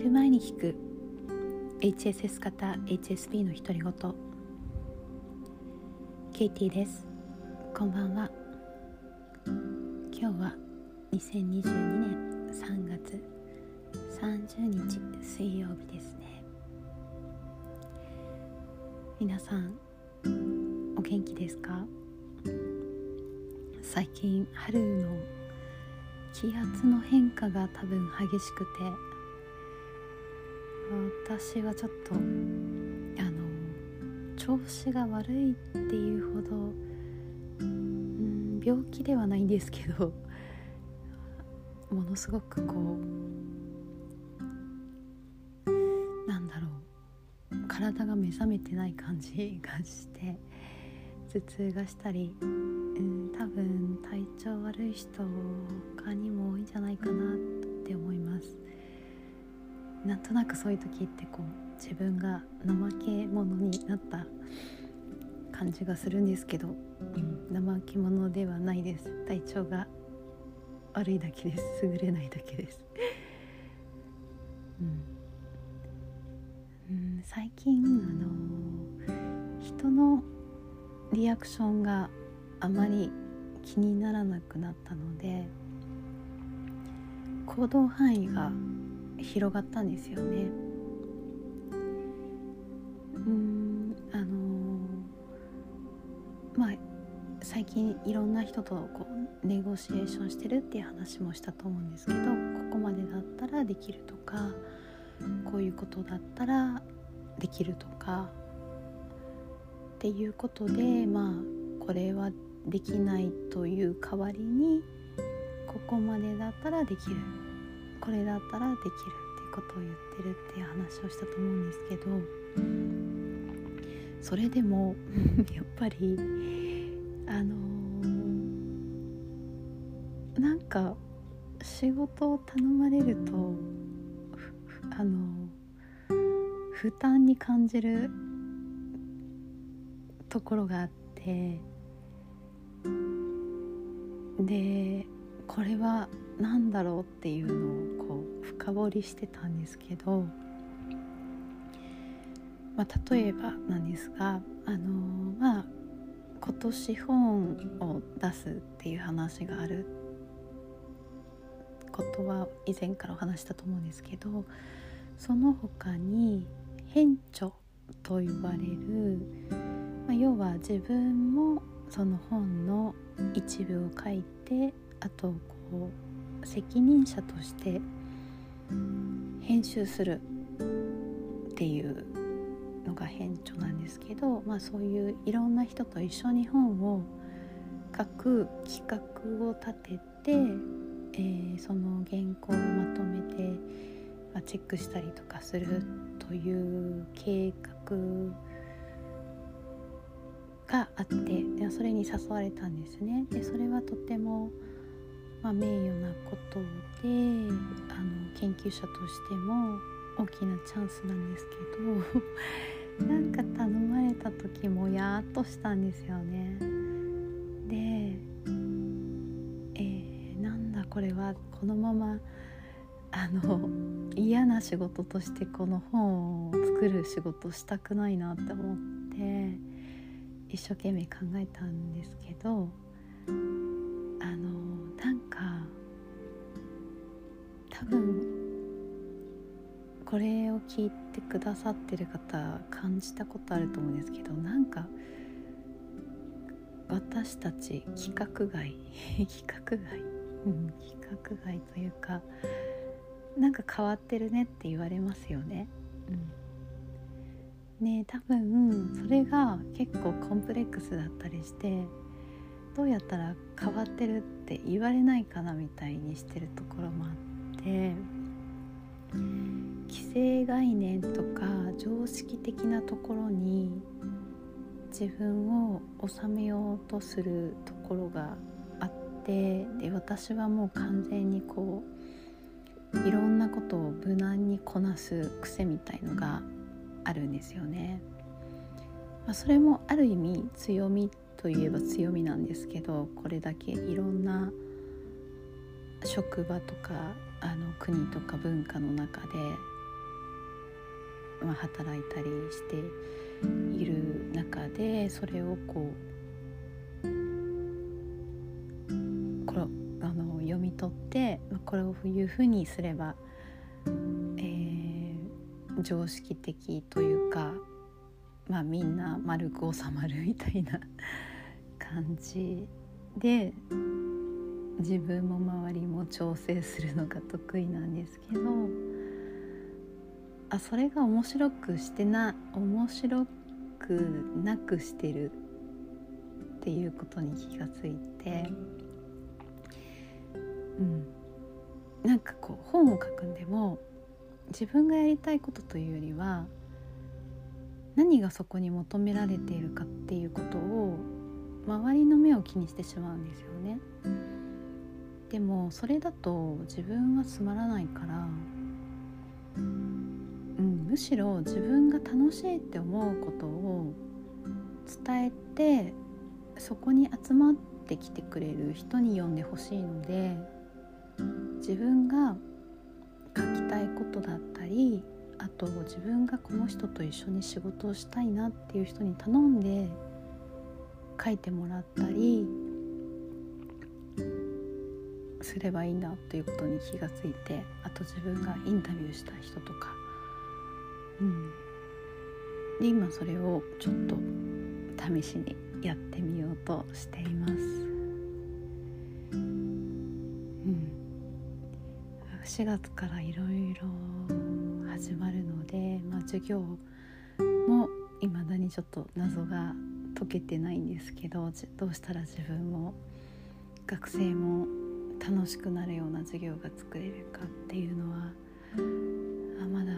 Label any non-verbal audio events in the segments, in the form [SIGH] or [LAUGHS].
る前に聞く。HSS 型 HSP の独り言。ケイティです。こんばんは。今日は2022年3月30日水曜日ですね。皆さんお元気ですか？最近春の気圧の変化が多分激しくて私はちょっとあの調子が悪いっていうほど、うん、病気ではないんですけど [LAUGHS] ものすごくこうなんだろう体が目覚めてない感じがして頭痛がしたり、うん、多分体調悪い人他にも多いんじゃないかなって思います。なんとなくそういう時ってこう自分が怠け者になった感じがするんですけど、うん、怠け者ではないです。体調が悪いだけです。優れないだけです。うん、うん、最近あの人のリアクションがあまり気にならなくなったので行動範囲が広がったんですよね。うんあのまあ最近いろんな人とこうネゴシエーションしてるっていう話もしたと思うんですけどここまでだったらできるとかこういうことだったらできるとかっていうことでまあこれはできないという代わりにここまでだったらできるこれだったらできるっていうことを言ってるっていう話をしたと思うんですけどそれでも [LAUGHS] やっぱりあのー、なんか仕事を頼まれるとあの負担に感じるところがあってでこれは何だろうっていうのをこう深掘りしてたんですけど、まあ、例えばなんですがあのまあ今年本を出すっていう話がある。ことは以前からお話したと思うんですけどその他に編著と呼ばれる、まあ、要は自分もその本の一部を書いてあとこう責任者として編集するっていうのが編著なんですけど、まあ、そういういろんな人と一緒に本を書く企画を立てて、えー、その原稿をまとめて、まあ、チェックしたりとかするという計画があってそれに誘われたんですね。でそれはとても、まあ、名誉なことであの研究者としても大きなチャンスなんですけど [LAUGHS] なんか頼まれた時もやっとしたんですよね。で、えー、なんだこれはこのままあの嫌な仕事としてこの本を作る仕事したくないなって思って一生懸命考えたんですけど多分これを聞いてくださってる方感じたことあると思うんですけどなんか私たち規格外 [LAUGHS] 規格外、うん、規格外というかなんか変わってるねって言われますよね。うんね多分それが結構コンプレックスだったりしてどうやったら変わってるって言われないかなみたいにしてるところもあって既成概念とか常識的なところに自分を収めようとするところがあってで私はもう完全にこういろんなことを無難にこなす癖みたいのがあるんですよね。まあ、それもある意味強みといえば強みなんですけどこれだけいろんな職場とかあの国とか文化の中でまあ、働いたりしている中でそれをこうこれあの読み取って、これをいうふうにすれば、えー、常識的というか、まあ、みんな丸く収まるみたいな感じで自分も周りも調整するのが得意なんですけどあそれが面白くしてな面白くなくしてるっていうことに気がついてうんなんかこう本を書くんでも自分がやりたいことというよりは何がそこに求められているかっていうことを周りの目を気にしてしまうんですよね。でもそれだと自分はつまらないから、うん、むしろ自分が楽しいって思うことを伝えてそこに集まってきてくれる人に読んでほしいので自分が書きたいことだったりあと自分がこの人と一緒に仕事をしたいなっていう人に頼んで書いてもらったりすればいいんだということに気がついてあと自分がインタビューした人とか。うん。で今それをちょっと試しにやってみようとしています。うん。4月からいろいろ始まるので、まあ、授業もいまだにちょっと謎が解けてないんですけどどうしたら自分も学生も楽しくなるような授業が作れるかっていうのはあまだ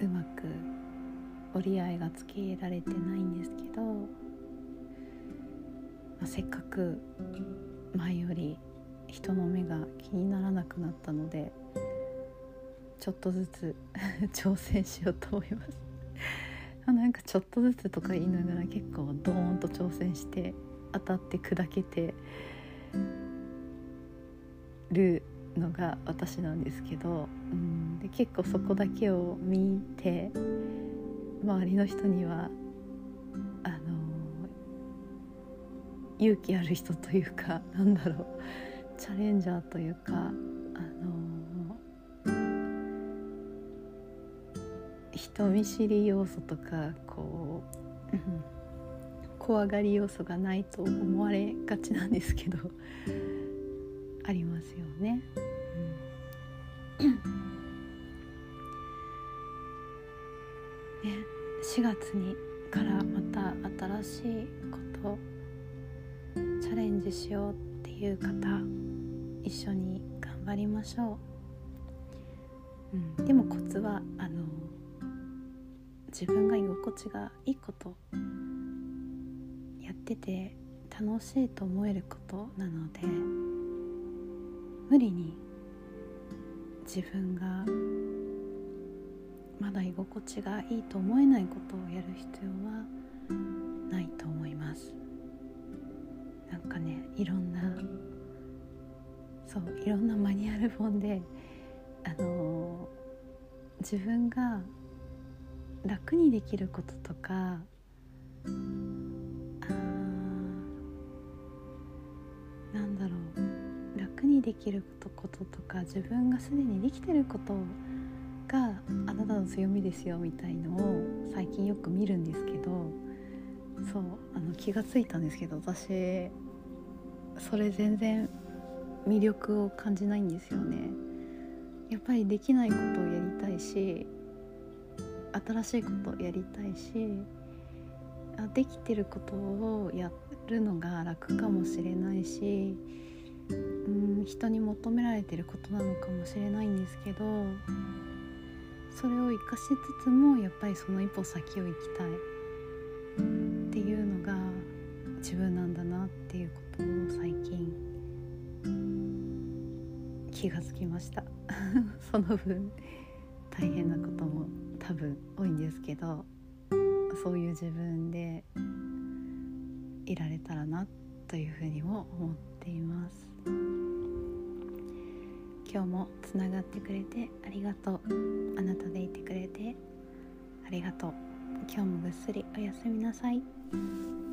うまく折り合いがつけられてないんですけど、まあ、せっかく前より人の目が気にならなくなったのでちょっとずつ [LAUGHS] 挑戦しようと思います。[LAUGHS] なんかちょっとずつとか言いながら結構ドーンと挑戦して当たって砕けてるのが私なんですけど、うん、で結構そこだけを見て周りの人にはあの勇気ある人というか [LAUGHS] なんだろうチャレンジャーというかあの人見知り要素とかこう、怖がり要素がないと思われがちなんですけどありますよね。うん、ね4月にからまた新しいことチャレンジしようっていう方一緒に頑張りましょう、うん、でもコツはあの自分が居心地がいいことやってて楽しいと思えることなので無理に自分がまだ居心地がいいと思えないことをやる必要はないと思います。なんかねいろんなそういろんなマニュアル本であの、自分が楽にできることとかなんだろう。にできることとか自分がすでにできてることがあなたの強みですよみたいのを最近よく見るんですけどそうあの気が付いたんですけど私それ全然魅力を感じないんですよね。やっぱりできないことをやりたいし新しいことをやりたいしあできてることをやるのが楽かもしれないしうん人に求められてることなのかもしれないんですけどそれを生かしつつもやっぱりその一歩先を行きたい。っていうのが自分なんだなっていうことを最近気がつきました。[LAUGHS] その分大変なことも多分多いんですけどそういう自分でいられたらなってというふうにも思っています。今今日もつながってくれてありがとうあなたでいてくれてありがとう今日もぐっすりおやすみなさい。